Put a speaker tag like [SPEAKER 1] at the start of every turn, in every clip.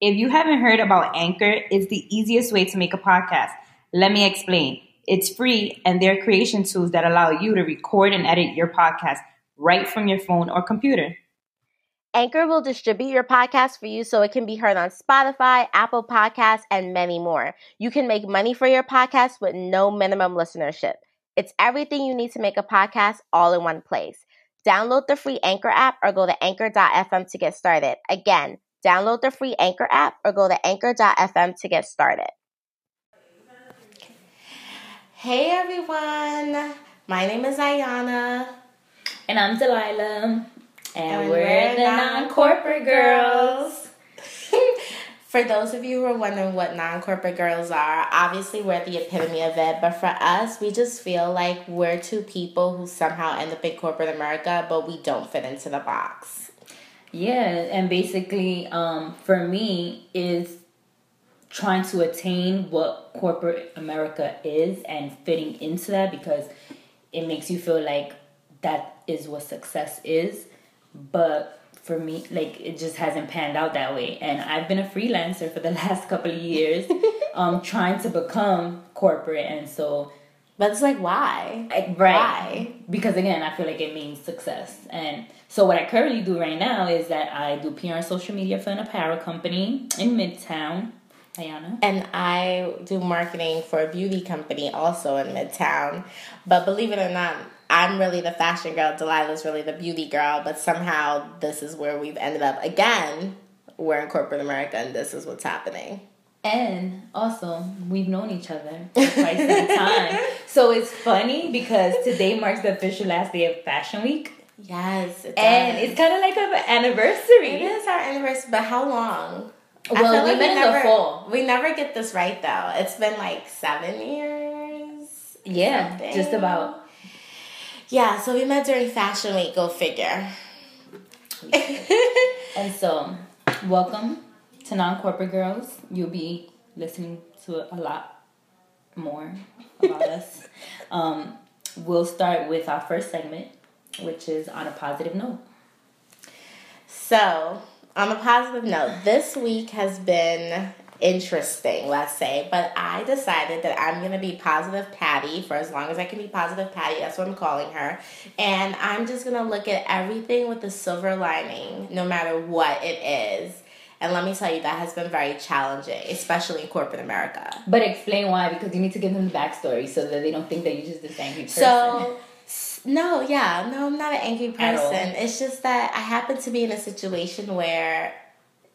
[SPEAKER 1] If you haven't heard about Anchor, it's the easiest way to make a podcast. Let me explain. It's free and there are creation tools that allow you to record and edit your podcast right from your phone or computer.
[SPEAKER 2] Anchor will distribute your podcast for you so it can be heard on Spotify, Apple Podcasts, and many more. You can make money for your podcast with no minimum listenership. It's everything you need to make a podcast all in one place. Download the free Anchor app or go to anchor.fm to get started. Again, Download the free Anchor app or go to anchor.fm to get started. Hey everyone, my name is Ayana.
[SPEAKER 1] And I'm Delilah. And, and we're, we're, the non corporate girls.
[SPEAKER 2] for those of you who are wondering what non corporate girls are, obviously we're the epitome of it. But for us, we just feel like we're two people who somehow end up in corporate America, but we don't fit into the box.
[SPEAKER 1] Yeah, and basically, um, for me, is trying to attain what corporate America is and fitting into that because it makes you feel like that is what success is. But for me, like it just hasn't panned out that way. And I've been a freelancer for the last couple of years, um, trying to become corporate, and so.
[SPEAKER 2] But it's like why?
[SPEAKER 1] Like, right. Why? Because again, I feel like it means success and so what I currently do right now is that I do PR and social media for an apparel company in Midtown. Ayana.
[SPEAKER 2] And I do marketing for a beauty company also in Midtown. But believe it or not, I'm really the fashion girl. Delilah's really the beauty girl. But somehow this is where we've ended up again. We're in corporate America and this is what's happening.
[SPEAKER 1] And also, we've known each other for quite some time. so it's funny because today marks the official last day of Fashion Week.
[SPEAKER 2] Yes, it
[SPEAKER 1] and it's kind of like an anniversary.
[SPEAKER 2] It is our anniversary, but how long?
[SPEAKER 1] Well, we like met in
[SPEAKER 2] the
[SPEAKER 1] fall.
[SPEAKER 2] We never get this right though. It's been like seven years.
[SPEAKER 1] Yeah, something. just about.
[SPEAKER 2] Yeah, so we met during Fashion Week. Go figure.
[SPEAKER 1] and so, welcome to Non Corporate Girls. You'll be listening to a lot more about us. Um, we'll start with our first segment, which is on a positive note.
[SPEAKER 2] So, on a positive note, this week has been interesting, let's say, but I decided that I'm going to be positive Patty for as long as I can be positive Patty. That's what I'm calling her. And I'm just going to look at everything with the silver lining, no matter what it is. And let me tell you, that has been very challenging, especially in corporate America.
[SPEAKER 1] But explain why, because you need to give them the backstory so that they don't think that you're just this angry person.
[SPEAKER 2] So, no, yeah, no, I'm not an angry person. It's just that I happen to be in a situation where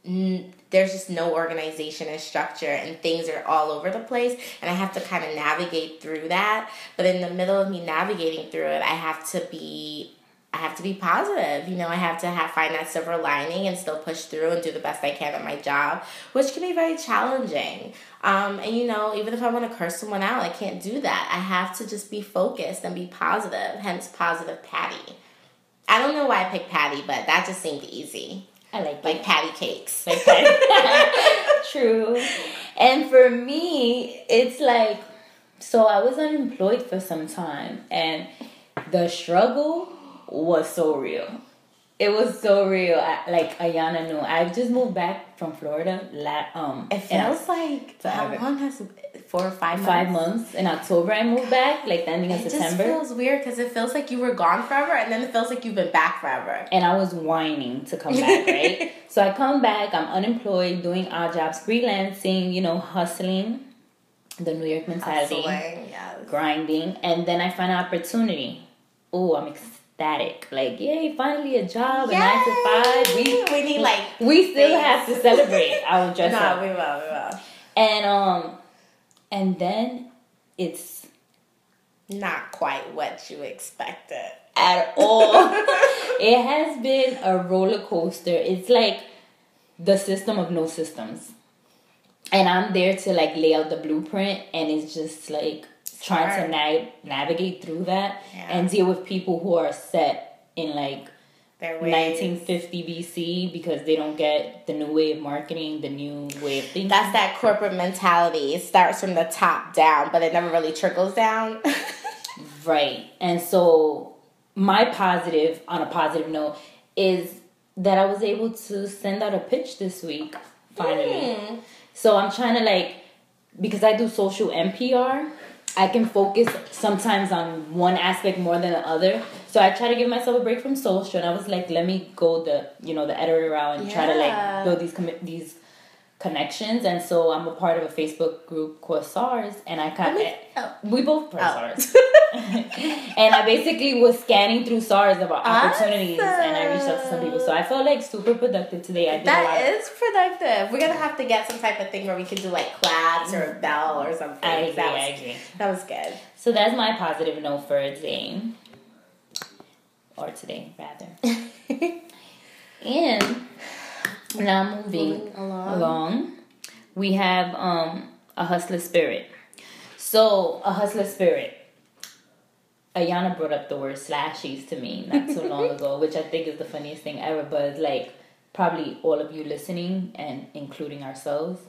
[SPEAKER 2] n- there's just no organization and structure, and things are all over the place, and I have to kind of navigate through that. But in the middle of me navigating through it, I have to be I have to be positive. You know, I have to have find that silver lining and still push through and do the best I can at my job, which can be very challenging. Um, and you know, even if I want to curse someone out, I can't do that. I have to just be focused and be positive. Hence, positive Patty. I don't know why I picked Patty, but that just seemed easy.
[SPEAKER 1] I like
[SPEAKER 2] like patty cakes.
[SPEAKER 1] Like patty. True. And for me, it's like so I was unemployed for some time, and the struggle was so real. It was so real. I, like Ayana knew. I just moved back from Florida. La- um,
[SPEAKER 2] it feels like how long has four or five months?
[SPEAKER 1] five months in October. I moved back, like the ending of
[SPEAKER 2] it
[SPEAKER 1] September. It
[SPEAKER 2] just feels weird because it feels like you were gone forever, and then it feels like you've been back forever.
[SPEAKER 1] And I was whining to come back, right? so I come back. I'm unemployed, doing odd jobs, freelancing. You know, hustling. The New York mentality,
[SPEAKER 2] hustling, yes.
[SPEAKER 1] grinding, and then I find an opportunity. Oh, I'm excited ecstatic. Like, yay, finally a job, yay! a nine to five. We,
[SPEAKER 2] we need like
[SPEAKER 1] we still things. have to celebrate our dress
[SPEAKER 2] no,
[SPEAKER 1] up.
[SPEAKER 2] we will, we will.
[SPEAKER 1] And um and then it's
[SPEAKER 2] not quite what you expected.
[SPEAKER 1] At all. it has been a roller coaster. It's like the system of no systems. And I'm there to like lay out the blueprint and it's just like trying to na- navigate through that yeah. and deal with people who are set in like 1950 BC because they don't get the new way of marketing, the new way of thinking.
[SPEAKER 2] That's that corporate mentality. It starts from the top down, but it never really trickles down.
[SPEAKER 1] right. And so my positive on a positive note is that I was able to send out a pitch this week finally. Mm. So I'm trying to like because I do social and PR. I can focus sometimes on one aspect more than the other. So I try to give myself a break from social, and I was like, let me go the you know the editor route and yeah. try to like build these commit these connections and so I'm a part of a Facebook group called SARS and I kind of oh. we both part oh. SARS. And I basically was scanning through SARS about opportunities awesome. and I reached out to some people. So I felt like super productive today. I
[SPEAKER 2] did that is productive. We're gonna have to get some type of thing where we could do like claps or a bell or something. I agree, that was, I agree. that was good.
[SPEAKER 1] So that's my positive note for today or today rather. And now moving, moving along. along, we have um, a hustler spirit. So a hustler spirit. Ayana brought up the word slashies to me not so long ago, which I think is the funniest thing ever. But like probably all of you listening and including ourselves.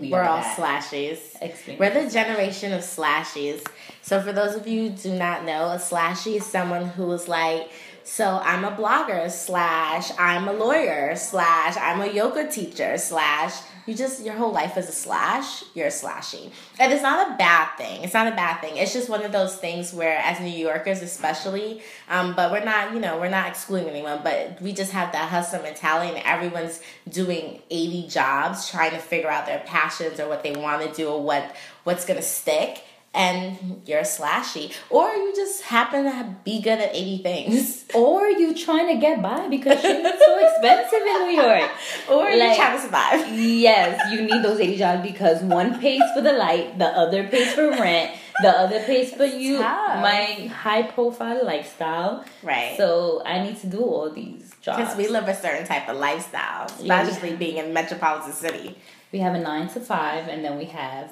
[SPEAKER 2] We are all slashies. Explain We're the generation of slashies. So for those of you who do not know, a slashie is someone who is like so I'm a blogger slash I'm a lawyer slash I'm a yoga teacher slash you just your whole life is a slash you're a slashy and it's not a bad thing it's not a bad thing. It's just one of those things where as new yorkers especially um, but we're not you know we're not excluding anyone but we just have that hustle mentality and everyone's doing 80 jobs trying to figure out their passions or what they want to do or what what's gonna stick and you're slashy, or you just happen to be good at 80 things.
[SPEAKER 1] Or you're trying to get by because shit's so expensive in New York.
[SPEAKER 2] Or like, you're trying to survive.
[SPEAKER 1] Yes, you need those 80 jobs because one pays for the light, the other pays for rent, the other pays for you my high profile lifestyle. Right. So I need to do all these jobs.
[SPEAKER 2] Because we live a certain type of lifestyle, especially yeah. being in metropolitan city.
[SPEAKER 1] We have a nine to five, and then we have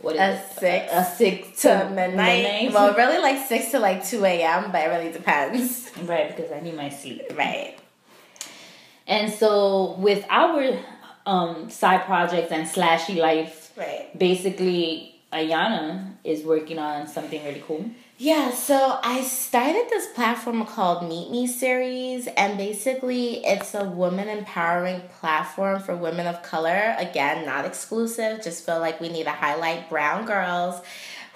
[SPEAKER 1] what is
[SPEAKER 2] a
[SPEAKER 1] it?
[SPEAKER 2] six
[SPEAKER 1] a, a six to,
[SPEAKER 2] to midnight. midnight. Well, really like six to like two a.m., but it really depends.
[SPEAKER 1] Right, because I need my sleep.
[SPEAKER 2] Right.
[SPEAKER 1] And so with our um, side projects and slashy life, right. basically Ayana is working on something really cool.
[SPEAKER 2] Yeah, so I started this platform called Meet Me Series, and basically it's a woman empowering platform for women of color. Again, not exclusive, just feel like we need to highlight brown girls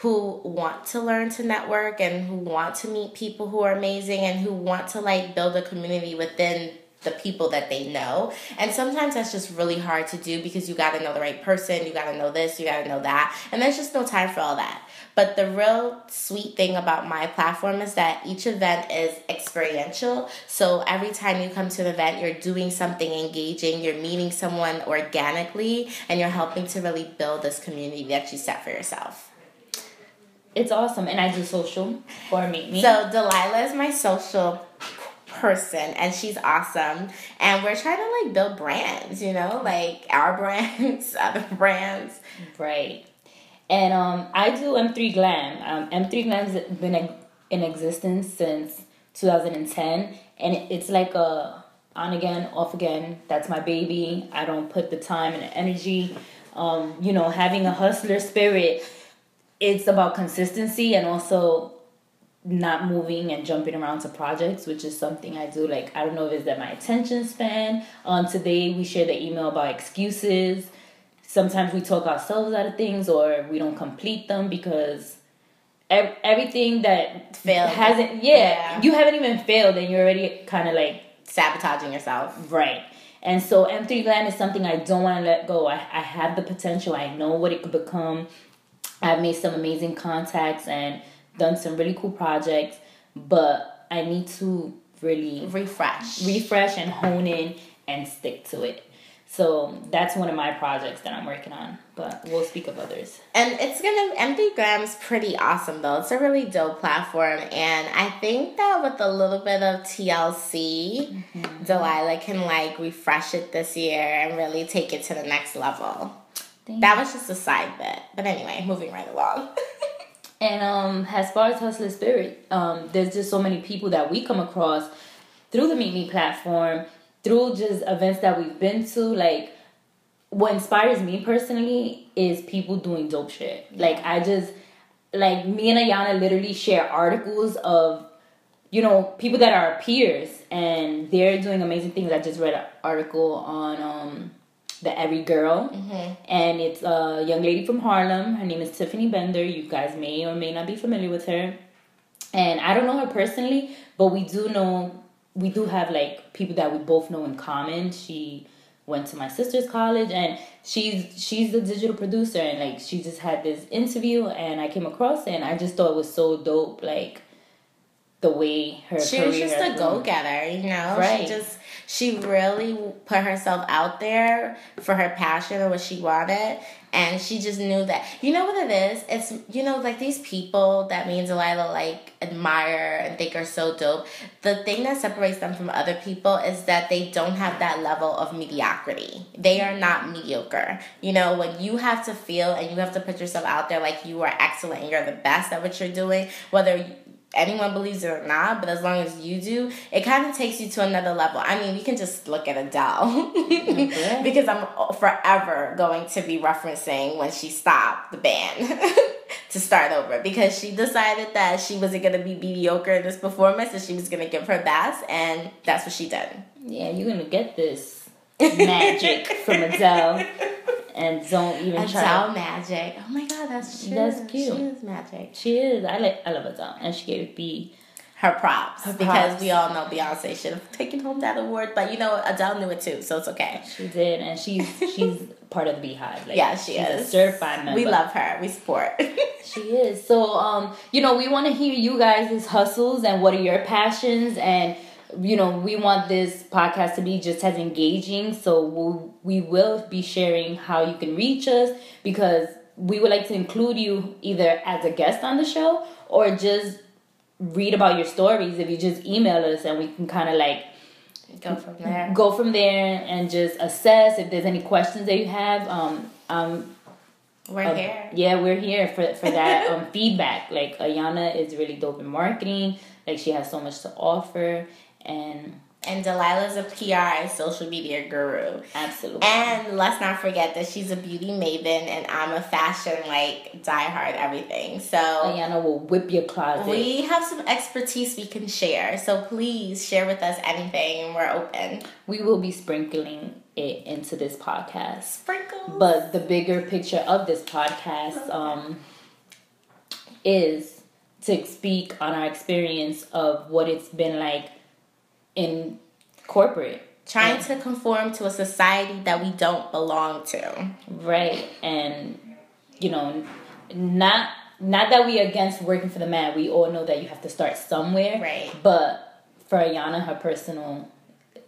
[SPEAKER 2] who want to learn to network and who want to meet people who are amazing and who want to like build a community within the people that they know. And sometimes that's just really hard to do because you got to know the right person, you got to know this, you got to know that. And there's just no time for all that. But the real sweet thing about my platform is that each event is experiential. So every time you come to an event, you're doing something engaging, you're meeting someone organically, and you're helping to really build this community that you set for yourself.
[SPEAKER 1] It's awesome. And I do social for Meet Me.
[SPEAKER 2] So Delilah is my social person and she's awesome and we're trying to like build brands you know like our brands other brands
[SPEAKER 1] right and um, I do M3 Glam. Um, M3 Glam's been in existence since 2010, and it's like a on again, off again. That's my baby. I don't put the time and the energy. Um, you know, having a hustler spirit, it's about consistency and also not moving and jumping around to projects, which is something I do. Like I don't know if it's that my attention span. Um, today we shared the email about excuses. Sometimes we talk ourselves out of things or we don't complete them because ev- everything that failed. hasn't yeah, yeah, you haven't even failed and you're already kind of like
[SPEAKER 2] sabotaging yourself.
[SPEAKER 1] Right. And so m3 glam is something i don't want to let go. I, I have the potential. I know what it could become. I've made some amazing contacts and done some really cool projects but i need to really
[SPEAKER 2] refresh
[SPEAKER 1] refresh and hone in and stick to it so that's one of my projects that I'm working on, but we'll speak of others.
[SPEAKER 2] And it's gonna M3 Glam's pretty awesome though. It's a really dope platform, and I think that with a little bit of TLC, mm-hmm. Delilah can like refresh it this year and really take it to the next level. That was just a side bit, but anyway, moving right along.
[SPEAKER 1] and um, as far as Hustler Spirit, um, there's just so many people that we come across through the Meet Me platform through just events that we've been to, like what inspires me personally is people doing dope shit. Like I just like me and Ayana literally share articles of you know people that are peers and they're doing amazing things. I just read an article on um the Everygirl, mm-hmm. and it's a young lady from Harlem. Her name is Tiffany Bender. You guys may or may not be familiar with her, and I don't know her personally, but we do know we do have like people that we both know in common. She went to my sister's college and she's she's the digital producer and like she just had this interview and I came across it and I just thought it was so dope like the way her
[SPEAKER 2] she was just a go getter, you know. Right. She just she really put herself out there for her passion or what she wanted, and she just knew that. You know what it is? It's you know like these people that me and Delilah like admire and think are so dope. The thing that separates them from other people is that they don't have that level of mediocrity. They are not mediocre. You know when you have to feel and you have to put yourself out there like you are excellent and you're the best at what you're doing, whether anyone believes it or not, but as long as you do, it kind of takes you to another level. I mean, we can just look at Adele mm-hmm. because I'm forever going to be referencing when she stopped the band to start over because she decided that she wasn't going to be mediocre in this performance and she was going to give her best, and that's what she did.
[SPEAKER 1] Yeah, you're going to get this magic from Adele and don't even
[SPEAKER 2] Adele try. magic. Oh my god, that's true. That's cute. She is magic.
[SPEAKER 1] She is. I like. I love Adele, and she gave B
[SPEAKER 2] her props, her because we all know Beyonce should have taken home that award, but you know Adele knew it too, so it's okay.
[SPEAKER 1] She did, and she's she's part of the BeyHive.
[SPEAKER 2] Like, yeah, she is
[SPEAKER 1] a certified member.
[SPEAKER 2] We love her. We support.
[SPEAKER 1] she is. So, um, you know, we want to hear you guys' hustles and what are your passions and you know, we want this podcast to be just as engaging. So we'll, we will be sharing how you can reach us because we would like to include you either as a guest on the show or just read about your stories. If you just email us and we can kind of like
[SPEAKER 2] go from there.
[SPEAKER 1] go from there and just assess if there's any questions that you have. Um um
[SPEAKER 2] we're uh, here.
[SPEAKER 1] yeah we're here for for that um feedback. Like ayana is really dope in marketing. Like she has so much to offer and
[SPEAKER 2] and Delilah's a PR and social media guru.
[SPEAKER 1] Absolutely.
[SPEAKER 2] And let's not forget that she's a beauty maven and I'm a fashion like diehard everything. So
[SPEAKER 1] Ayana will whip your closet.
[SPEAKER 2] We have some expertise we can share. So please share with us anything we're open.
[SPEAKER 1] We will be sprinkling it into this podcast.
[SPEAKER 2] Sprinkles.
[SPEAKER 1] But the bigger picture of this podcast um, is to speak on our experience of what it's been like in corporate.
[SPEAKER 2] Trying and, to conform to a society that we don't belong to.
[SPEAKER 1] Right and you know not not that we against working for the man we all know that you have to start somewhere.
[SPEAKER 2] Right.
[SPEAKER 1] But for ayana her personal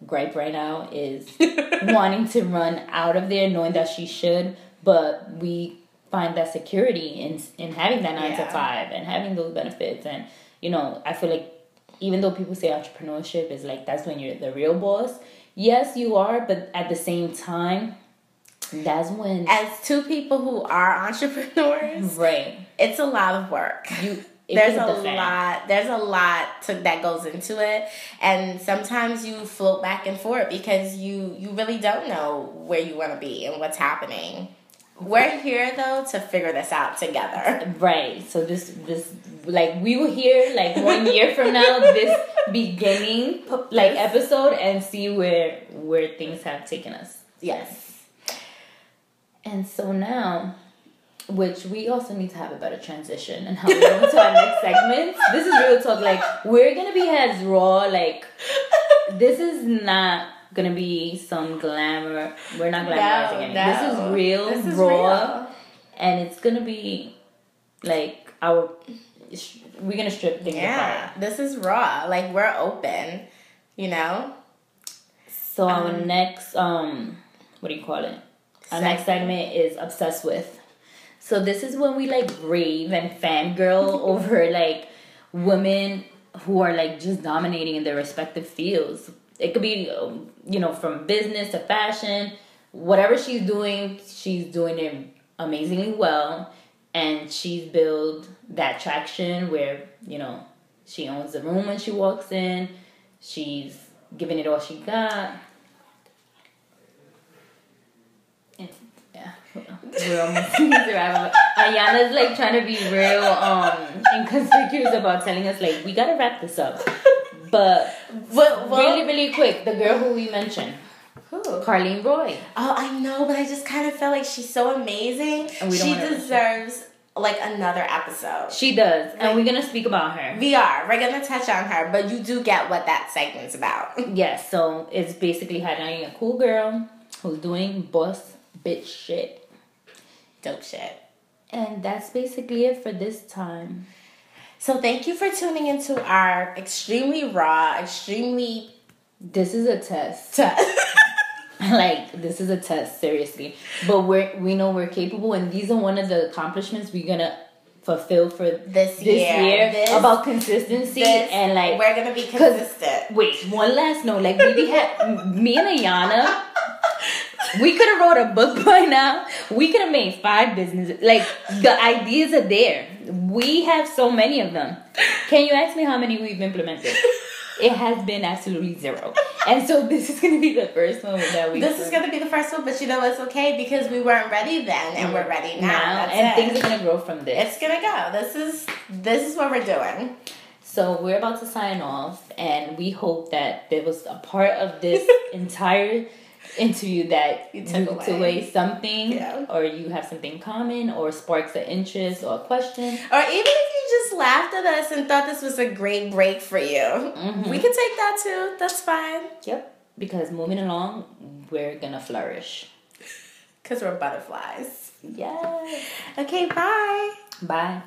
[SPEAKER 1] gripe right now is wanting to run out of there knowing that she should but we find that security in in having that nine yeah. to five and having those benefits and you know i feel like even though people say entrepreneurship is like that's when you're the real boss yes you are but at the same time that's when
[SPEAKER 2] as two people who are entrepreneurs
[SPEAKER 1] right
[SPEAKER 2] it's a lot of work you there's a the lot there's a lot to, that goes into it and sometimes you float back and forth because you you really don't know where you want to be and what's happening we're here though to figure this out together.
[SPEAKER 1] Right. So this this like we will hear like one year from now this beginning like episode and see where where things have taken us.
[SPEAKER 2] Yes.
[SPEAKER 1] And so now which we also need to have a better transition and how we go into our next segment. This is real talk. Like we're gonna be as raw. Like this is not gonna be some glamour. We're not glamorizing no, no. This is real, this is raw, real. and it's gonna be like our. We're gonna strip things yeah,
[SPEAKER 2] apart. this is raw. Like we're open, you know.
[SPEAKER 1] So um, our next, um, what do you call it? Our next segment is obsessed with. So this is when we like rave and fangirl over like women who are like just dominating in their respective fields it could be um, you know from business to fashion whatever she's doing she's doing it amazingly well and she's built that traction where you know she owns the room when she walks in. She's giving it all she got. Yeah. We're almost Ayana's like trying to be real um inconspicuous about telling us like we gotta wrap this up. But, really, really quick, the girl who we mentioned.
[SPEAKER 2] Who?
[SPEAKER 1] Carlene Roy.
[SPEAKER 2] Oh, I know, but I just kind of feel like she's so amazing. she deserves like another episode.
[SPEAKER 1] She does, like, and we're gonna speak about her.
[SPEAKER 2] We are. We're gonna touch on her, but you do get what that segment's about.
[SPEAKER 1] Yes. So it's basically highlighting a cool girl who's doing boss bitch shit,
[SPEAKER 2] dope shit,
[SPEAKER 1] and that's basically it for this time.
[SPEAKER 2] So thank you for tuning into our extremely raw, extremely.
[SPEAKER 1] This is a test. Test. like this is a test, seriously. But we're we know we're capable, and these are one of the accomplishments we're gonna fulfill for
[SPEAKER 2] this,
[SPEAKER 1] this
[SPEAKER 2] year,
[SPEAKER 1] year this, about consistency this, and like
[SPEAKER 2] we're gonna be consistent.
[SPEAKER 1] Wait, one last note. Like we had me and Ayana. we could have wrote a book by now. We could have made five businesses. Like the ideas are there. We have so many of them. Can you ask me how many we've implemented? It has been absolutely zero. And so this is going to be the first one that we.
[SPEAKER 2] This is going to be the first one, but you know it's okay because we weren't ready then, and we're ready now. now
[SPEAKER 1] and it. things are going to grow from this.
[SPEAKER 2] It's going to go. This is this is what we're doing.
[SPEAKER 1] So we're about to sign off, and we hope that there was a part of this entire interview that you took, away. away. something yeah. or you have something common or sparks an interest or a question
[SPEAKER 2] or even if you just laughed at us and thought this was a great break for you. Mm-hmm. we can take that too. That's fine.
[SPEAKER 1] Yep. Because moving along we're gonna flourish.
[SPEAKER 2] Because we're butterflies.
[SPEAKER 1] Yeah
[SPEAKER 2] okay bye.
[SPEAKER 1] Bye